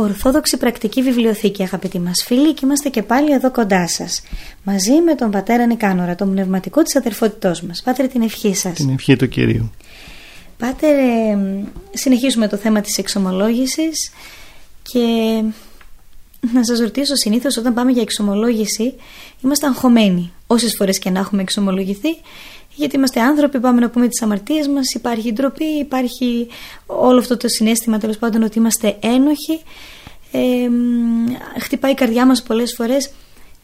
Ορθόδοξη Πρακτική Βιβλιοθήκη, αγαπητοί μας φίλοι, και είμαστε και πάλι εδώ κοντά σας. Μαζί με τον πατέρα Νικάνορα, τον πνευματικό της αδερφότητός μας. Πάτερ, την ευχή σας. Την ευχή του κυρίου. Πάτερ, ε, συνεχίζουμε το θέμα της εξομολόγησης και να σας ρωτήσω, συνήθως όταν πάμε για εξομολόγηση, είμαστε αγχωμένοι. Όσες φορές και να έχουμε εξομολογηθεί, γιατί είμαστε άνθρωποι, πάμε να πούμε τις αμαρτίες μας, υπάρχει ντροπή, υπάρχει όλο αυτό το συνέστημα τέλος πάντων ότι είμαστε ένοχοι ε, χτυπάει η καρδιά μας πολλές φορές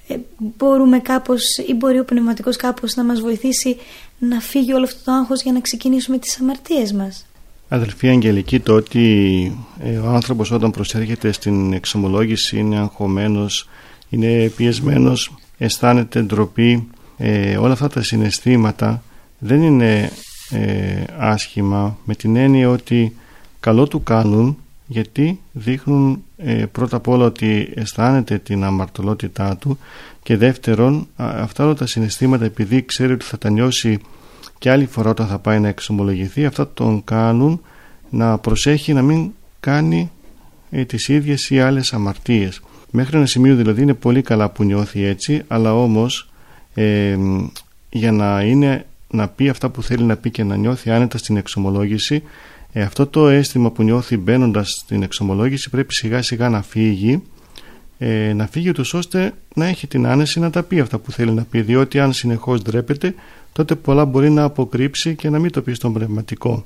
ε, μπορούμε κάπως ή μπορεί ο πνευματικός κάπως να μας βοηθήσει να φύγει όλο αυτό το άγχος για να ξεκινήσουμε τις αμαρτίες μας. Αδελφοί Αγγελική, το ότι ε, ο άνθρωπος όταν προσέρχεται στην εξομολόγηση είναι αγχωμένος, είναι πιεσμένος, αισθάνεται ντροπή, ε, όλα αυτά τα συναισθήματα δεν είναι ε, άσχημα με την έννοια ότι καλό του κάνουν γιατί δείχνουν ε, πρώτα απ' όλα ότι αισθάνεται την αμαρτωλότητά του και δεύτερον αυτά όλα τα συναισθήματα επειδή ξέρει ότι θα τα νιώσει και άλλη φορά όταν θα πάει να εξομολογηθεί αυτά τον κάνουν να προσέχει να μην κάνει ε, τις ίδιες ή άλλες αμαρτίες. Μέχρι ένα σημείο δηλαδή είναι πολύ καλά που νιώθει έτσι αλλά όμως ε, για να είναι να πει αυτά που θέλει να πει και να νιώθει άνετα στην εξομολόγηση. Ε, αυτό το αίσθημα που νιώθει μπαίνοντας στην εξομολόγηση πρέπει σιγά σιγά να φύγει ε, να φύγει ούτως ώστε να έχει την άνεση να τα πει αυτά που θέλει να πει. Διότι αν συνεχώς ντρέπεται τότε πολλά μπορεί να αποκρύψει και να μην το πει στον πνευματικό.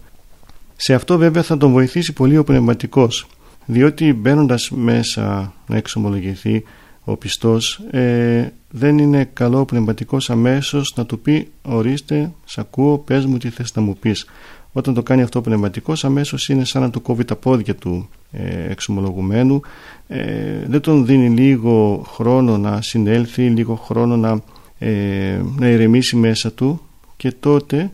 Σε αυτό βέβαια θα τον βοηθήσει πολύ ο πνευματικός διότι μπαίνοντας μέσα να εξομολογηθεί ο πιστός ε, δεν είναι καλό ο πνευματικός αμέσως να του πει ορίστε, σ' ακούω, πες μου τι θες να μου πεις όταν το κάνει αυτό ο πνευματικός αμέσως είναι σαν να του κόβει τα πόδια του ε, εξομολογουμένου. Ε, δεν τον δίνει λίγο χρόνο να συνέλθει λίγο χρόνο να, ε, να ηρεμήσει μέσα του. Και τότε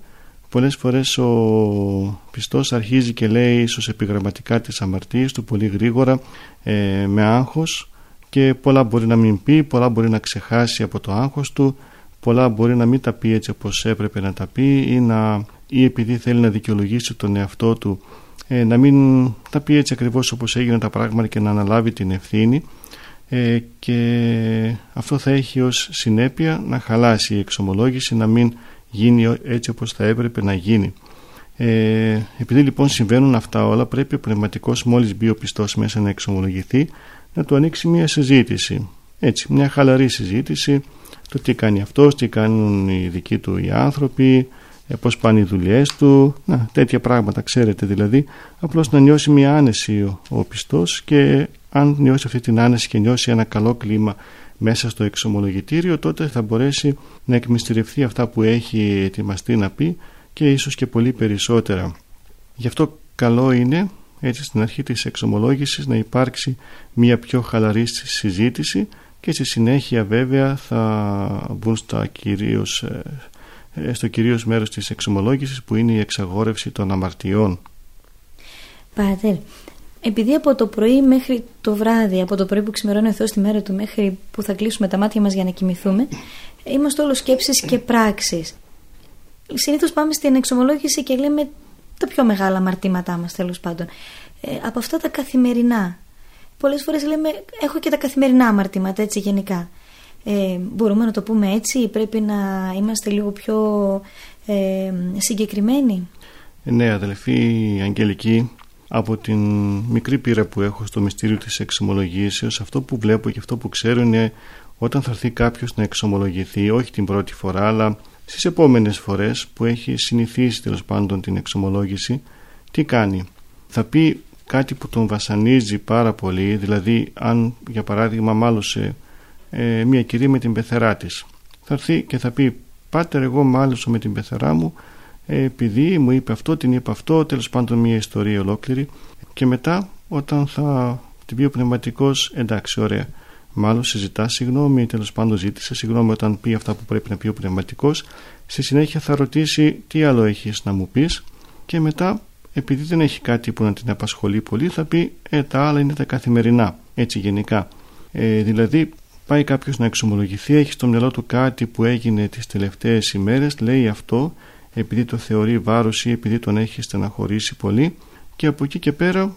πολλές φορές ο πιστός αρχίζει και λέει ίσως επιγραμματικά τις αμαρτίες του πολύ γρήγορα ε, με άγχος και πολλά μπορεί να μην πει, πολλά μπορεί να ξεχάσει από το άγχος του πολλά μπορεί να μην τα πει έτσι όπως έπρεπε να τα πει ή να ή επειδή θέλει να δικαιολογήσει τον εαυτό του ε, να μην τα πει έτσι ακριβώς όπως έγιναν τα πράγματα και να αναλάβει την ευθύνη ε, και αυτό θα έχει ως συνέπεια να χαλάσει η εξομολόγηση να μην γίνει έτσι όπως θα έπρεπε να γίνει. Ε, επειδή λοιπόν συμβαίνουν αυτά όλα πρέπει ο πνευματικός μόλις μπει ο πιστός μέσα να εξομολογηθεί να του ανοίξει μια συζήτηση έτσι μια χαλαρή συζήτηση το τι κάνει αυτός, τι κάνουν οι δικοί του οι άνθρωποι ε, πώς πάνε οι δουλειές του, να, τέτοια πράγματα ξέρετε δηλαδή, απλώς να νιώσει μια άνεση ο, ο πιστός και αν νιώσει αυτή την άνεση και νιώσει ένα καλό κλίμα μέσα στο εξομολογητήριο τότε θα μπορέσει να εκμυστηρευτεί αυτά που έχει ετοιμαστεί να πει και ίσως και πολύ περισσότερα. Γι' αυτό καλό είναι έτσι στην αρχή της εξομολόγησης να υπάρξει μια πιο χαλαρή συζήτηση και στη συνέχεια βέβαια θα μπουν στα κυρίως ε, ε, στο κυρίως μέρος της εξομολόγησης που είναι η εξαγόρευση των αμαρτιών. Πατέρ, επειδή από το πρωί μέχρι το βράδυ, από το πρωί που ξημερώνει ο Θεός τη μέρα του μέχρι που θα κλείσουμε τα μάτια μας για να κοιμηθούμε, είμαστε όλος σκέψεις και πράξεις. Συνήθως πάμε στην εξομολόγηση και λέμε τα πιο μεγάλα αμαρτήματά μας τέλος πάντων. Ε, από αυτά τα καθημερινά. Πολλές φορές λέμε έχω και τα καθημερινά αμαρτήματα έτσι γενικά. Ε, μπορούμε να το πούμε έτσι ή πρέπει να είμαστε λίγο πιο ε, συγκεκριμένοι; Ναι αδελφοί Αγγελική από την μικρή πείρα που έχω στο μυστήριο της εξομολογήσεως αυτό που βλέπω και αυτό που ξέρω είναι όταν θα έρθει κάποιος να εξομολογηθεί όχι την πρώτη φορά αλλά στις επόμενες φορές που έχει συνηθίσει τέλος πάντων την εξομολόγηση τι κάνει; Θα πει κάτι που τον βασανίζει πάρα πολύ δηλαδή αν για παράδειγμα μάλωσε ε, μια κυρία με την πεθερά της. Θα έρθει και θα πει πάτερ εγώ μάλωσα με την πεθερά μου ε, επειδή μου είπε αυτό, την είπε αυτό τέλος πάντων μια ιστορία ολόκληρη και μετά όταν θα την πει ο πνευματικός εντάξει ωραία μάλλον συζητά συγγνώμη, τέλος πάντων ζήτησε συγγνώμη όταν πει αυτά που πρέπει να πει ο πνευματικός. Στη συνέχεια θα ρωτήσει τι άλλο έχεις να μου πεις και μετά, επειδή δεν έχει κάτι που να την απασχολεί πολύ, θα πει Ε, τα άλλα είναι τα καθημερινά, έτσι γενικά. Ε, δηλαδή, πάει κάποιος να εξομολογηθεί, έχει στο μυαλό του κάτι που έγινε τις τελευταίες ημέρες, λέει αυτό επειδή το θεωρεί βάρος ή επειδή τον έχει στεναχωρήσει πολύ και από εκεί και πέρα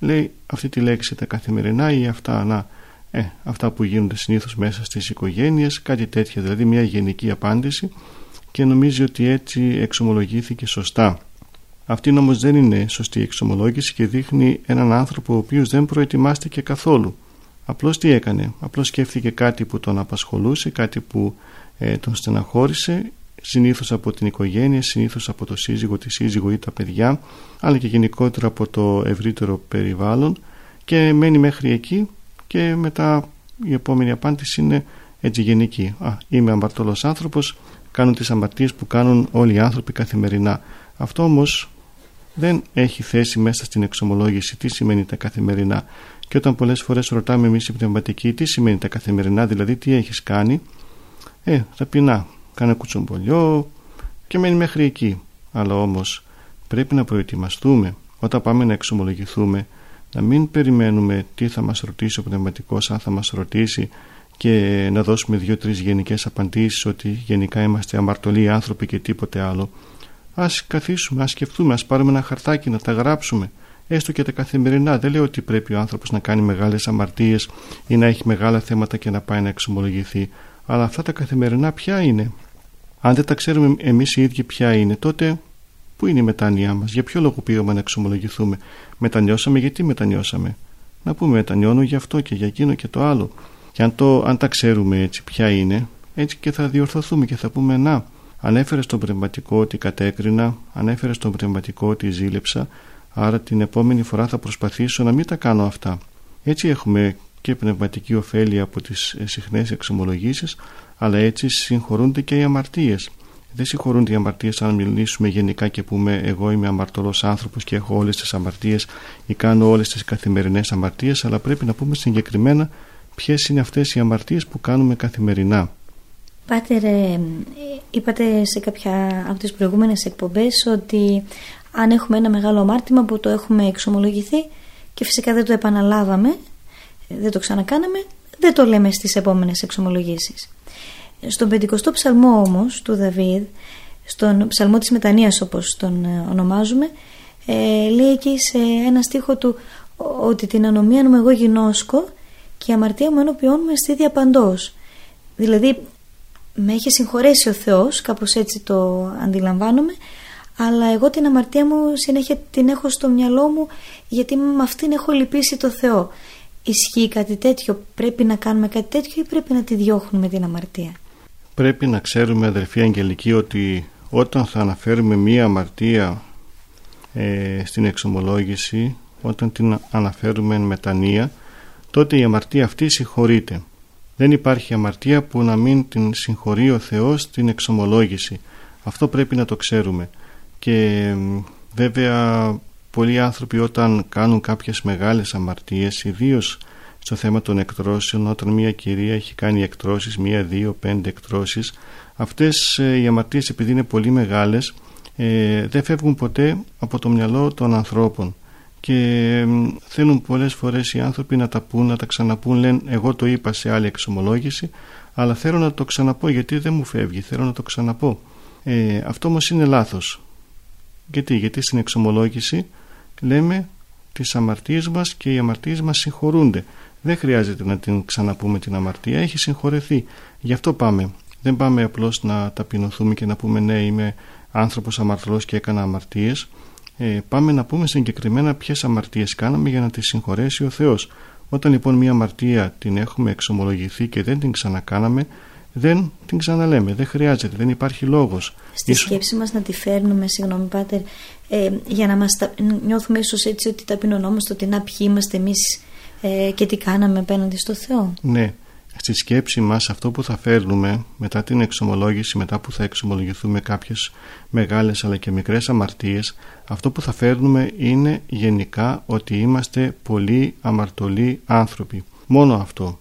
λέει αυτή τη λέξη τα καθημερινά ή αυτά να ε, αυτά που γίνονται συνήθως μέσα στις οικογένειες, κάτι τέτοια, δηλαδή μια γενική απάντηση και νομίζει ότι έτσι εξομολογήθηκε σωστά. Αυτή όμως δεν είναι σωστή εξομολόγηση και δείχνει έναν άνθρωπο ο οποίος δεν προετοιμάστηκε καθόλου. Απλώς τι έκανε, απλώς σκέφτηκε κάτι που τον απασχολούσε, κάτι που ε, τον στεναχώρησε, συνήθως από την οικογένεια, συνήθως από το σύζυγο, τη σύζυγο ή τα παιδιά, αλλά και γενικότερα από το ευρύτερο περιβάλλον και μένει μέχρι εκεί και μετά η επόμενη απάντηση είναι έτσι γενική. Α, είμαι αμαρτωλός άνθρωπος, κάνω τις αμαρτίες που κάνουν όλοι οι άνθρωποι καθημερινά. Αυτό όμως δεν έχει θέση μέσα στην εξομολόγηση τι σημαίνει τα καθημερινά; Και όταν πολλές φορές ρωτάμε εμείς οι πνευματικοί τι σημαίνει τα καθημερινά, δηλαδή τι έχεις κάνει, ε, θα πει να, κάνω κουτσομπολιό και μένει μέχρι εκεί. Αλλά όμως πρέπει να προετοιμαστούμε όταν πάμε να εξομολογηθούμε να μην περιμένουμε τι θα μας ρωτήσει ο πνευματικός αν θα μας ρωτήσει και να δώσουμε δύο-τρεις γενικές απαντήσεις ότι γενικά είμαστε αμαρτωλοί άνθρωποι και τίποτε άλλο. Ας καθίσουμε, ας σκεφτούμε, ας πάρουμε ένα χαρτάκι να τα γράψουμε. Έστω και τα καθημερινά. Δεν λέω ότι πρέπει ο άνθρωπος να κάνει μεγάλες αμαρτίες ή να έχει μεγάλα θέματα και να πάει να εξομολογηθεί. Αλλά αυτά τα καθημερινά ποια είναι; Αν δεν τα ξέρουμε εμείς οι ίδιοι ποια είναι τότε Πού είναι η μετάνοιά μας, για ποιο λόγο πήγαμε να εξομολογηθούμε; Μετανιώσαμε, γιατί μετανιώσαμε; Να πούμε, μετανιώνω για αυτό και για εκείνο και το άλλο. Και αν, το, αν τα ξέρουμε έτσι, ποια είναι, έτσι και θα διορθωθούμε και θα πούμε, Να, ανέφερε στον πνευματικό ότι κατέκρινα, ανέφερε στον πνευματικό ότι ζήλεψα, άρα την επόμενη φορά θα προσπαθήσω να μην τα κάνω αυτά. Έτσι έχουμε και πνευματική ωφέλεια από τις συχνές εξομολογήσεις, αλλά έτσι συγχωρούνται και οι αμαρτίες δεν συγχωρούνται οι αμαρτίες αν μιλήσουμε γενικά και πούμε εγώ είμαι αμαρτωλός άνθρωπος και έχω όλες τις αμαρτίες ή κάνω όλες τις καθημερινές αμαρτίες, αλλά πρέπει να πούμε συγκεκριμένα ποιες είναι αυτές οι αμαρτίες που κάνουμε καθημερινά. Πάτερ, ε, είπατε σε κάποια από τις προηγούμενες εκπομπές ότι αν έχουμε ένα μεγάλο αμάρτημα που το έχουμε εξομολογηθεί και φυσικά δεν το επαναλάβαμε, δεν το ξανακάναμε, δεν το λέμε στις επόμενες εξομολογήσεις. Στον 50ο ψαλμό όμως του Δαβίδ, στον ψαλμό της μετανοίας όπως τον ε, ονομάζουμε, ε, λέει εκεί σε ένα στίχο του ότι την ανομία μου εγώ γινώσκω και η αμαρτία μου ενώπιόν μου εστίδια παντός. Δηλαδή με έχει συγχωρέσει ο Θεός, κάπως έτσι το αντιλαμβάνομαι, αλλά εγώ την αμαρτία μου συνέχεια την έχω στο μυαλό μου γιατί με αυτήν έχω λυπήσει το Θεό. Ισχύει κάτι τέτοιο, πρέπει να κάνουμε κάτι τέτοιο ή πρέπει να τη διώχνουμε την αμαρτία; Πρέπει να ξέρουμε αδερφοί Αγγελική ότι όταν θα αναφέρουμε μία αμαρτία ε, στην εξομολόγηση όταν την αναφέρουμε εν μετανία τότε η αμαρτία αυτή συγχωρείται. Δεν υπάρχει αμαρτία που να μην την συγχωρεί ο Θεός στην εξομολόγηση. Αυτό πρέπει να το ξέρουμε. Και βέβαια πολλοί άνθρωποι όταν κάνουν κάποιες μεγάλες αμαρτίες ιδίως στο θέμα των εκτρώσεων όταν μια κυρία έχει κάνει εκτρώσεις, μία, δύο, πέντε εκτρώσεις αυτές ε, οι αμαρτίες επειδή είναι πολύ μεγάλες ε, δεν φεύγουν ποτέ από το μυαλό των ανθρώπων. Και θέλουν πολλές φορές οι άνθρωποι να τα πούν, να τα ξαναπούν λένε εγώ το είπα σε άλλη εξομολόγηση αλλά θέλω να το ξαναπώ γιατί δεν μου φεύγει θέλω να το ξαναπώ ε, αυτό όμως είναι λάθος. Γιατί, γιατί στην εξομολόγηση λέμε τις αμαρτίες μας και οι αμαρτίες μας συγχωρούνται. Δεν χρειάζεται να την ξαναπούμε την αμαρτία, έχει συγχωρεθεί. Γι' αυτό πάμε. Δεν πάμε απλώς να ταπεινωθούμε και να πούμε ναι είμαι άνθρωπος αμαρτωλός και έκανα αμαρτίες. Ε, πάμε να πούμε συγκεκριμένα ποιες αμαρτίες κάναμε για να τις συγχωρέσει ο Θεός. Όταν λοιπόν μια αμαρτία την έχουμε εξομολογηθεί και δεν την ξανακάναμε, δεν την ξαναλέμε, δεν χρειάζεται, δεν υπάρχει λόγος. Στη ίσως... σκέψη μας να τη φέρνουμε, συγγνώμη Πάτερ, ε, για να μας τα... νιώθουμε ίσως έτσι ότι ταπεινωνόμαστε ότι να ποιοι είμαστε εμείς ε, και τι κάναμε απέναντι στο Θεό. Ναι, στη σκέψη μας αυτό που θα φέρνουμε μετά την εξομολόγηση, μετά που θα εξομολογηθούμε κάποιες μεγάλες αλλά και μικρές αμαρτίες, αυτό που θα φέρνουμε είναι γενικά ότι είμαστε πολύ αμαρτωλοί άνθρωποι. Μόνο αυτό.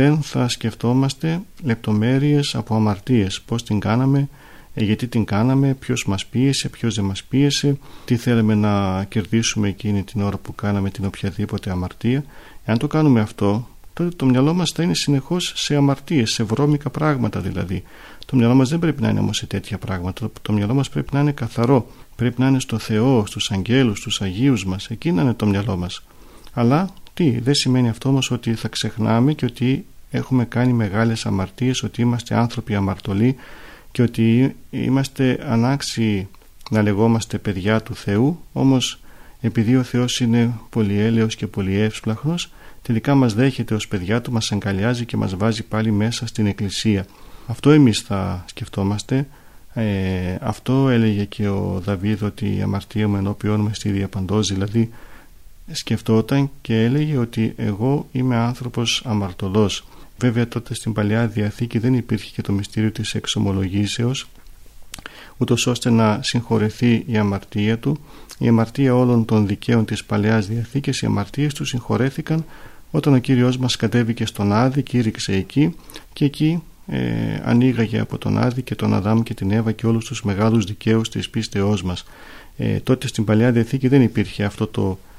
Δεν θα σκεφτόμαστε λεπτομέρειες από αμαρτίες, πώς την κάναμε, ε, γιατί την κάναμε, ποιος μας πίεσε, ποιος δεν μας πίεσε, τι θέλαμε να κερδίσουμε εκείνη την ώρα που κάναμε την οποιαδήποτε αμαρτία. Εάν το κάνουμε αυτό, τότε το μυαλό μας θα είναι συνεχώς σε αμαρτίες, σε βρώμικα πράγματα δηλαδή. Το μυαλό μας δεν πρέπει να είναι όμως σε τέτοια πράγματα. Το μυαλό μας πρέπει να είναι καθαρό. Πρέπει να είναι στο Θεό, στους αγγέλους, στους Αγίους μας. Εκεί να είναι το μυαλό μας. Αλλά τι, δεν σημαίνει αυτό όμως ότι θα ξεχνάμε και ότι έχουμε κάνει μεγάλες αμαρτίες, ότι είμαστε άνθρωποι αμαρτωλοί και ότι είμαστε ανάξιοι να λεγόμαστε παιδιά του Θεού, όμως επειδή ο Θεός είναι πολυέλεος και πολυεύσπλαχνος, τελικά μας δέχεται ως παιδιά του, μας εγκαλιάζει και μας βάζει πάλι μέσα στην Εκκλησία. Αυτό εμείς θα σκεφτόμαστε. Ε, αυτό έλεγε και ο Δαβίδ ότι η αμαρτία μου ενώπιόν με στη διαπαντός, δηλαδή σκεφτόταν και έλεγε ότι εγώ είμαι άνθρωπος αμαρτωλός. Βέβαια τότε στην Παλαιά Διαθήκη δεν υπήρχε και το μυστήριο της εξομολογήσεως ούτως ώστε να συγχωρεθεί η αμαρτία του. Η αμαρτία όλων των δικαίων της Παλαιάς Διαθήκης, οι αμαρτίες του συγχωρέθηκαν όταν ο Κύριος μας κατέβηκε στον Άδη, κήρυξε εκεί και εκεί ε, ανοίγαγε από τον Άδη και τον Αδάμ και την Εύα και όλους τους μεγάλους δικαίους της πίστεώς μας. Ε, τότε στην Παλαιά Διαθήκη δεν υπήρχε αυτό το ε,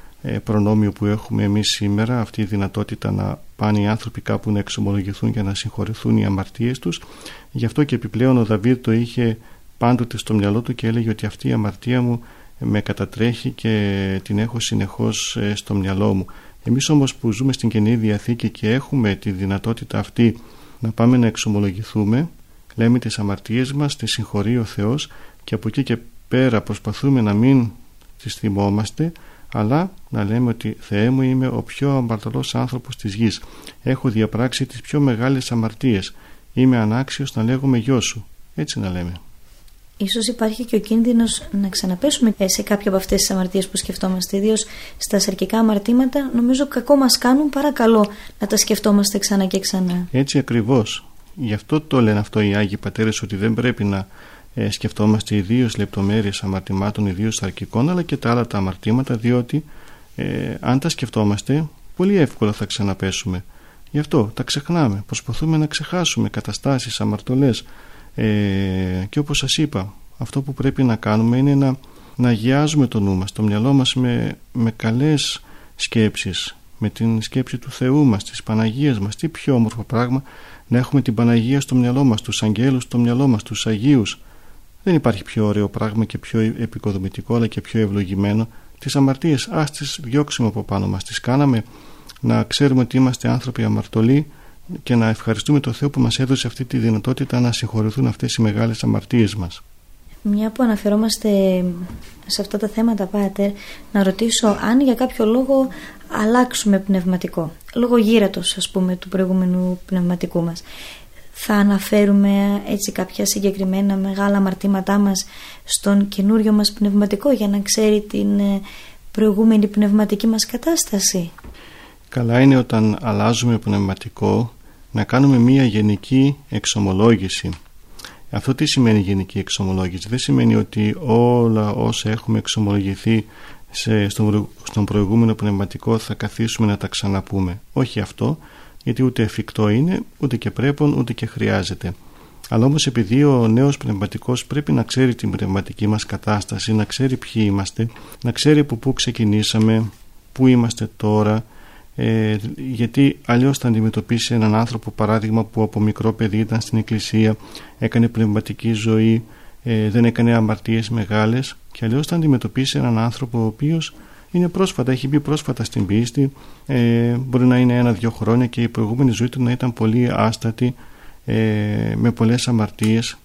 προνόμιο που έχουμε εμείς σήμερα, αυτή η δυνατότητα να πάνε οι άνθρωποι κάπου να εξομολογηθούν και να συγχωρεθούν οι αμαρτίες τους. Γι' αυτό και επιπλέον ο Δαβίδ το είχε πάντοτε στο μυαλό του και έλεγε ότι αυτή η αμαρτία μου με κατατρέχει και την έχω συνεχώς ε, στο μυαλό μου. Εμείς όμως που ζούμε στην Καινή Διαθήκη και έχουμε τη δυνατότητα αυτή να πάμε να εξομολογηθούμε, λέμε τις αμαρτίες μας, τις συγχωρεί ο Θεός και από εκεί και πέρα προσπαθούμε να μην τις θυμόμαστε αλλά να λέμε ότι Θεέ μου είμαι ο πιο αμαρτωλός άνθρωπος της γης. Έχω διαπράξει τις πιο μεγάλες αμαρτίες. Είμαι ανάξιος να λέγομαι γιος σου έτσι να λέμε. Ίσως υπάρχει και ο κίνδυνος να ξαναπέσουμε σε κάποια από αυτές τις αμαρτίες που σκεφτόμαστε. Ιδίως στα σαρκικά αμαρτήματα νομίζω κακό μας κάνουν παρά καλό να τα σκεφτόμαστε ξανά και ξανά. Έτσι ακριβώς. Γι' αυτό το λένε αυτό οι Άγιοι Πατέρες ότι δεν πρέπει να ε, σκεφτόμαστε ιδίως λεπτομέρειες αμαρτημάτων, ιδίως σαρκικών, αλλά και τα άλλα τα αμαρτήματα, διότι ε, αν τα σκεφτόμαστε, πολύ εύκολα θα ξαναπέσουμε. Γι' αυτό τα ξεχνάμε, προσπαθούμε να ξεχάσουμε καταστάσεις, αμαρτωλές. Ε, και όπως σας είπα, αυτό που πρέπει να κάνουμε είναι να, να αγιάζουμε το νου μας, το μυαλό μας με, με καλές σκέψεις, με την σκέψη του Θεού μας, της Παναγίας μας, τι πιο όμορφο πράγμα να έχουμε την Παναγία στο μυαλό μας, τους αγγέλους στο μυαλό μας, τους Αγίους, δεν υπάρχει πιο ωραίο πράγμα και πιο επικοδομητικό αλλά και πιο ευλογημένο. Τις αμαρτίες, ας τις διώξουμε από πάνω μας. Τις κάναμε να ξέρουμε ότι είμαστε άνθρωποι αμαρτωλοί και να ευχαριστούμε τον Θεό που μας έδωσε αυτή τη δυνατότητα να συγχωρηθούν αυτές οι μεγάλες αμαρτίες μας. Μια που αναφερόμαστε σε αυτά τα θέματα, Πάτερ, να ρωτήσω αν για κάποιο λόγο αλλάξουμε πνευματικό. Λόγω γύρατος, ας πούμε, του προηγούμενου πνευματικού μας θα αναφέρουμε έτσι κάποια συγκεκριμένα μεγάλα αμαρτήματά μας στον καινούριο μας πνευματικό για να ξέρει την ε, προηγούμενη πνευματική μας κατάσταση. Καλά είναι όταν αλλάζουμε πνευματικό να κάνουμε μία γενική εξομολόγηση. Αυτό τι σημαίνει γενική εξομολόγηση; Δεν σημαίνει ότι όλα όσα έχουμε εξομολογηθεί σε, στον, στον προηγούμενο πνευματικό θα καθίσουμε να τα ξαναπούμε. Όχι αυτό γιατί ούτε εφικτό είναι, ούτε και πρέπον, ούτε και χρειάζεται. Αλλά όμως επειδή ο νέος πνευματικός πρέπει να ξέρει την πνευματική μας κατάσταση, να ξέρει ποιοι είμαστε, να ξέρει από πού ξεκινήσαμε, πού είμαστε τώρα, ε, γιατί αλλιώς θα αντιμετωπίσει έναν άνθρωπο παράδειγμα που από μικρό παιδί ήταν στην εκκλησία, έκανε πνευματική ζωή, ε, δεν έκανε αμαρτίες μεγάλες και αλλιώς θα αντιμετωπίσει έναν άνθρωπο ο οποίος είναι πρόσφατα, έχει μπει πρόσφατα στην πίστη, ε, μπορεί να είναι ένα-δυο χρόνια και η προηγούμενη ζωή του να ήταν πολύ άστατη, ε, με πολλές αμαρτίες.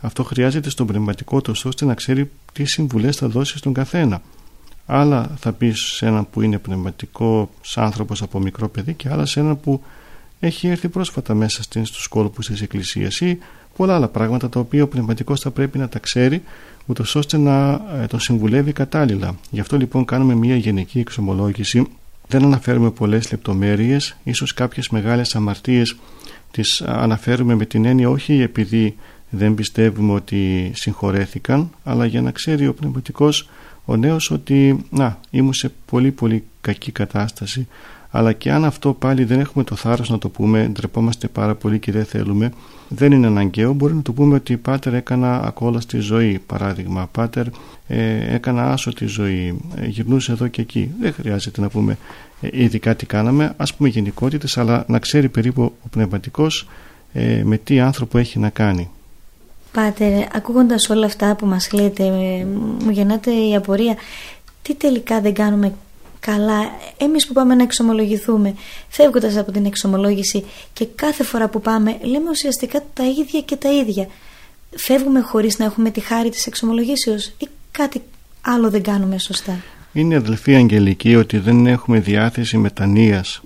Αυτό χρειάζεται στον πνευματικό του ώστε να ξέρει τι συμβουλές θα δώσει στον καθένα. Άλλα θα πεις σε έναν που είναι πνευματικός άνθρωπος από μικρό παιδί και άλλα σε έναν που έχει έρθει πρόσφατα μέσα στους κόλπους της Εκκλησίας ή πολλά άλλα πράγματα τα οποία ο πνευματικός θα πρέπει να τα ξέρει ούτως ώστε να ε, τον συμβουλεύει κατάλληλα. Γι' αυτό λοιπόν κάνουμε μια γενική εξομολόγηση. Δεν αναφέρουμε πολλές λεπτομέρειες, ίσως κάποιες μεγάλες αμαρτίες τις αναφέρουμε με την έννοια όχι επειδή δεν πιστεύουμε ότι συγχωρέθηκαν, αλλά για να ξέρει ο πνευματικός ο νέος ότι να, ήμουν σε πολύ πολύ κακή κατάσταση αλλά και αν αυτό πάλι δεν έχουμε το θάρρος να το πούμε, ντρεπόμαστε πάρα πολύ και δεν θέλουμε, δεν είναι αναγκαίο. Μπορεί να το πούμε ότι πάτερ έκανα ακόλα στη ζωή, παράδειγμα. Πάτερ ε, έκανα άσο τη ζωή, ε, γυρνούσε εδώ και εκεί. Δεν χρειάζεται να πούμε ε, ειδικά τι κάναμε, ας πούμε γενικότητες, αλλά να ξέρει περίπου ο πνευματικός ε, με τι άνθρωπο έχει να κάνει. Πάτερ, ακούγοντας όλα αυτά που μας λέτε, ε, μου γεννάται η απορία, τι τελικά δεν κάνουμε καλά εμείς που πάμε να εξομολογηθούμε φεύγοντας από την εξομολόγηση και κάθε φορά που πάμε λέμε ουσιαστικά τα ίδια και τα ίδια. Φεύγουμε χωρίς να έχουμε τη χάρη της εξομολογήσεως ή κάτι άλλο δεν κάνουμε σωστά; Είναι αδελφή Αγγελική ότι δεν έχουμε διάθεση μετανοίας.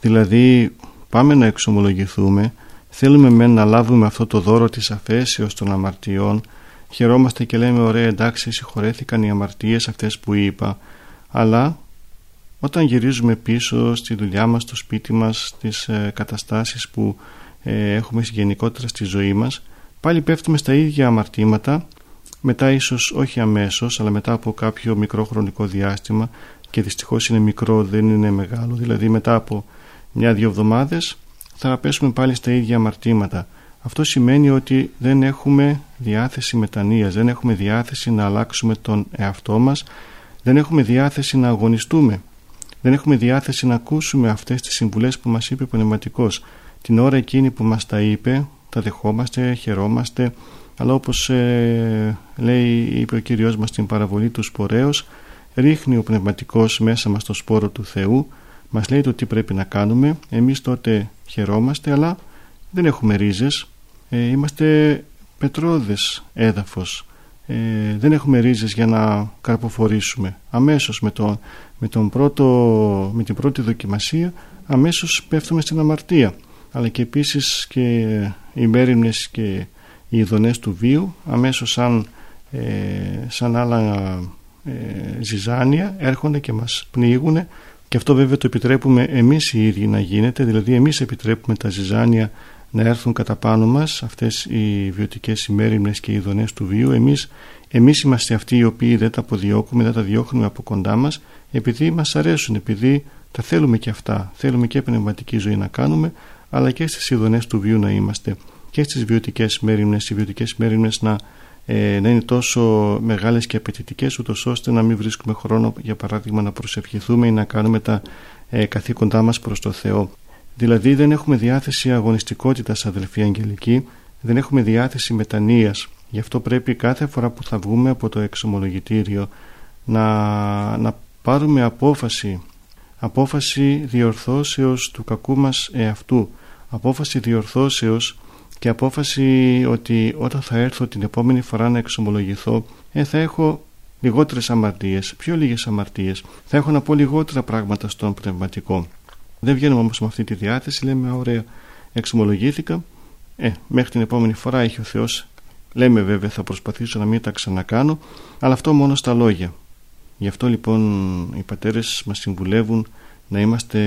Δηλαδή πάμε να εξομολογηθούμε θέλουμε με να λάβουμε αυτό το δώρο της αφέσεως των αμαρτιών. Χαιρόμαστε και λέμε ωραία εντάξει συγχωρέθηκαν οι αμαρτίες αυτές που είπα αλλά όταν γυρίζουμε πίσω στη δουλειά μας, στο σπίτι μας, στις ε, καταστάσεις που ε, έχουμε γενικότερα στη ζωή μας, πάλι πέφτουμε στα ίδια αμαρτήματα, μετά ίσως όχι αμέσως, αλλά μετά από κάποιο μικρό χρονικό διάστημα και δυστυχώς είναι μικρό, δεν είναι μεγάλο, δηλαδή μετά από μια-δυο εβδομάδες θα πέσουμε πάλι στα ίδια αμαρτήματα. Αυτό σημαίνει ότι δεν έχουμε διάθεση μετανοίας, δεν έχουμε διάθεση να αλλάξουμε τον εαυτό μας, δεν έχουμε διάθεση να αγωνιστούμε δεν έχουμε διάθεση να ακούσουμε αυτές τις συμβουλές που μας είπε ο Πνευματικός. Την ώρα εκείνη που μας τα είπε, τα δεχόμαστε, χαιρόμαστε, αλλά όπως ε, λέει, είπε ο Κύριος μας στην παραβολή του σπορέως, ρίχνει ο Πνευματικός μέσα μας το σπόρο του Θεού, μας λέει το τι πρέπει να κάνουμε, εμείς τότε χαιρόμαστε, αλλά δεν έχουμε ρίζες, ε, είμαστε πετρώδες έδαφος, ε, δεν έχουμε ρίζες για να καρποφορήσουμε. Αμέσως με, το, με, τον πρώτο, με την πρώτη δοκιμασία αμέσως πέφτουμε στην αμαρτία. Αλλά και επίσης και οι μέρημνες και οι ειδονές του βίου αμέσως σαν, ε, σαν άλλα ε, ζυζάνια έρχονται και μας πνίγουν και αυτό βέβαια το επιτρέπουμε εμείς οι ίδιοι να γίνεται δηλαδή εμείς επιτρέπουμε τα ζυζάνια να έρθουν κατά πάνω μας αυτές οι βιωτικές ημέρημνες και οι ειδονές του βίου. Εμείς, εμείς είμαστε αυτοί οι οποίοι δεν τα αποδιώκουμε, δεν τα διώχνουμε από κοντά μας επειδή μας αρέσουν, επειδή τα θέλουμε και αυτά. Θέλουμε και πνευματική ζωή να κάνουμε αλλά και στις ειδονές του βίου να είμαστε. Και στις βιωτικές μέρημνες οι βιωτικές μέρημνες να, ε, να είναι τόσο μεγάλες και απαιτητικές, ούτως ώστε να μην βρίσκουμε χρόνο για παράδειγμα να προσευχηθούμε ή να κάνουμε τα ε, καθήκοντά μας προς το Θεό Δηλαδή δεν έχουμε διάθεση αγωνιστικότητας αδελφοί Αγγελική, δεν έχουμε διάθεση μετανοίας. Γι' αυτό πρέπει κάθε φορά που θα βγούμε από το εξομολογητήριο να, να πάρουμε απόφαση, απόφαση διορθώσεως του κακού μας εαυτού, απόφαση διορθώσεως και απόφαση ότι όταν θα έρθω την επόμενη φορά να εξομολογηθώ ε, θα έχω λιγότερες αμαρτίες, πιο λίγες αμαρτίες, θα έχω να πω λιγότερα πράγματα στον πνευματικό. Δεν βγαίνουμε όμως με αυτή τη διάθεση, λέμε ωραία, εξομολογήθηκα. Ε, μέχρι την επόμενη φορά έχει ο Θεός. Λέμε βέβαια θα προσπαθήσω να μην τα ξανακάνω, αλλά αυτό μόνο στα λόγια. Γι' αυτό λοιπόν οι πατέρες μας συμβουλεύουν να είμαστε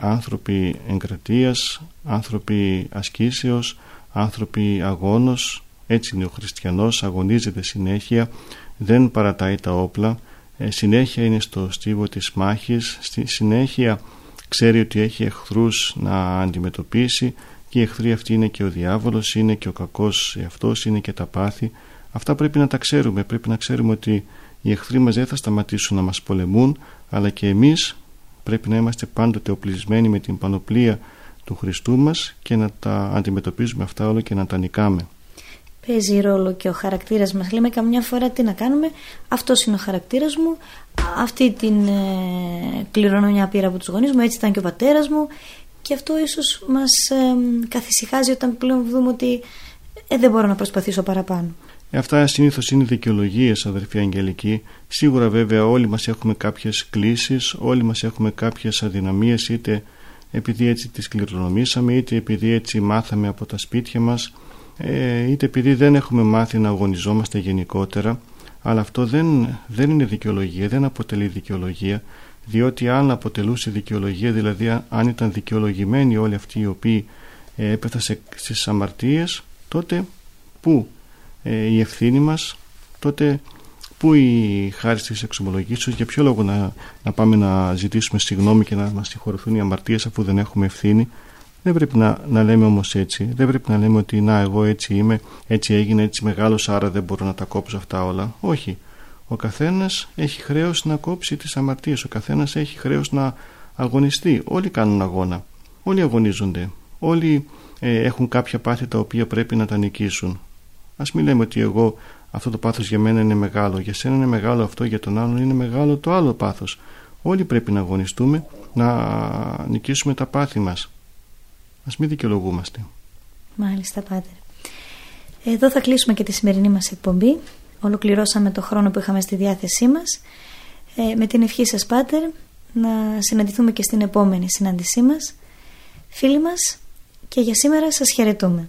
άνθρωποι εγκρατείας, άνθρωποι ασκήσεως, άνθρωποι αγώνος. Έτσι είναι ο χριστιανός, αγωνίζεται συνέχεια, δεν παρατάει τα όπλα, ε, συνέχεια είναι στο στίβο της μάχης, στη συνέχεια ξέρει ότι έχει εχθρούς να αντιμετωπίσει και οι εχθροί αυτοί είναι και ο διάβολος, είναι και ο κακός εαυτός, είναι και τα πάθη. Αυτά πρέπει να τα ξέρουμε, πρέπει να ξέρουμε ότι οι εχθροί μας δεν θα σταματήσουν να μας πολεμούν, αλλά και εμείς πρέπει να είμαστε πάντοτε οπλισμένοι με την πανοπλία του Χριστού μας και να τα αντιμετωπίζουμε αυτά όλα και να τα νικάμε. Παίζει ρόλο και ο χαρακτήρας μας. Λέμε καμιά φορά τι να κάνουμε, αυτός είναι ο χαρακτήρας μου, αυτή την ε, κληρονομιά πήρα από τους γονείς μου, έτσι ήταν και ο πατέρας μου και αυτό ίσως μας ε, καθησυχάζει όταν πλέον δούμε ότι ε, δεν μπορώ να προσπαθήσω παραπάνω. Αυτά συνήθως είναι δικαιολογίες, αδερφή Αγγελική. Σίγουρα, βέβαια, όλοι μας έχουμε κάποιες κλήσεις, όλοι μας έχουμε κάποιες αδυναμίες, είτε επειδή έτσι τις κληρονομήσαμε, είτε επειδή έτσι μάθαμε από τα σπίτια μας, ε, είτε επειδή δεν έχουμε μάθει να αγωνιζόμαστε γενικότερα. Αλλά αυτό δεν, δεν είναι δικαιολογία, δεν αποτελεί δικαιολογία, διότι αν αποτελούσε δικαιολογία, δηλαδή αν ήταν δικαιολογημένοι όλοι αυτοί οι οποίοι ε, έπεθαν στις αμαρτίες, τότε πού ε, η ευθύνη μας, τότε πού η χάρη τη εξομολογήσεω, για ποιο λόγο να, να πάμε να ζητήσουμε συγγνώμη και να μας συγχωρηθούν οι αμαρτίες αφού δεν έχουμε ευθύνη. Δεν πρέπει να, να λέμε όμως έτσι. Δεν πρέπει να λέμε ότι να, εγώ έτσι είμαι, έτσι έγινε, έτσι μεγάλος, άρα δεν μπορώ να τα κόψω αυτά όλα. Όχι. Ο καθένας έχει χρέος να κόψει τις αμαρτίες. Ο καθένας έχει χρέος να αγωνιστεί. Όλοι κάνουν αγώνα. Όλοι αγωνίζονται. Όλοι ε, έχουν κάποια πάθη τα οποία πρέπει να τα νικήσουν. Α μην λέμε ότι εγώ αυτό το πάθος για μένα είναι μεγάλο, για σένα είναι μεγάλο αυτό, για τον άλλον είναι μεγάλο το άλλο πάθος. Όλοι πρέπει να αγωνιστούμε να νικήσουμε τα πάθη μας. Ας μην δικαιολογούμαστε. Μάλιστα, Πάτερ. Εδώ θα κλείσουμε και τη σημερινή μας εκπομπή. Ολοκληρώσαμε το χρόνο που είχαμε στη διάθεσή μας. Ε, με την ευχή σας, Πάτερ, να συναντηθούμε και στην επόμενη συνάντησή μας. Φίλοι μας, και για σήμερα σας χαιρετούμε.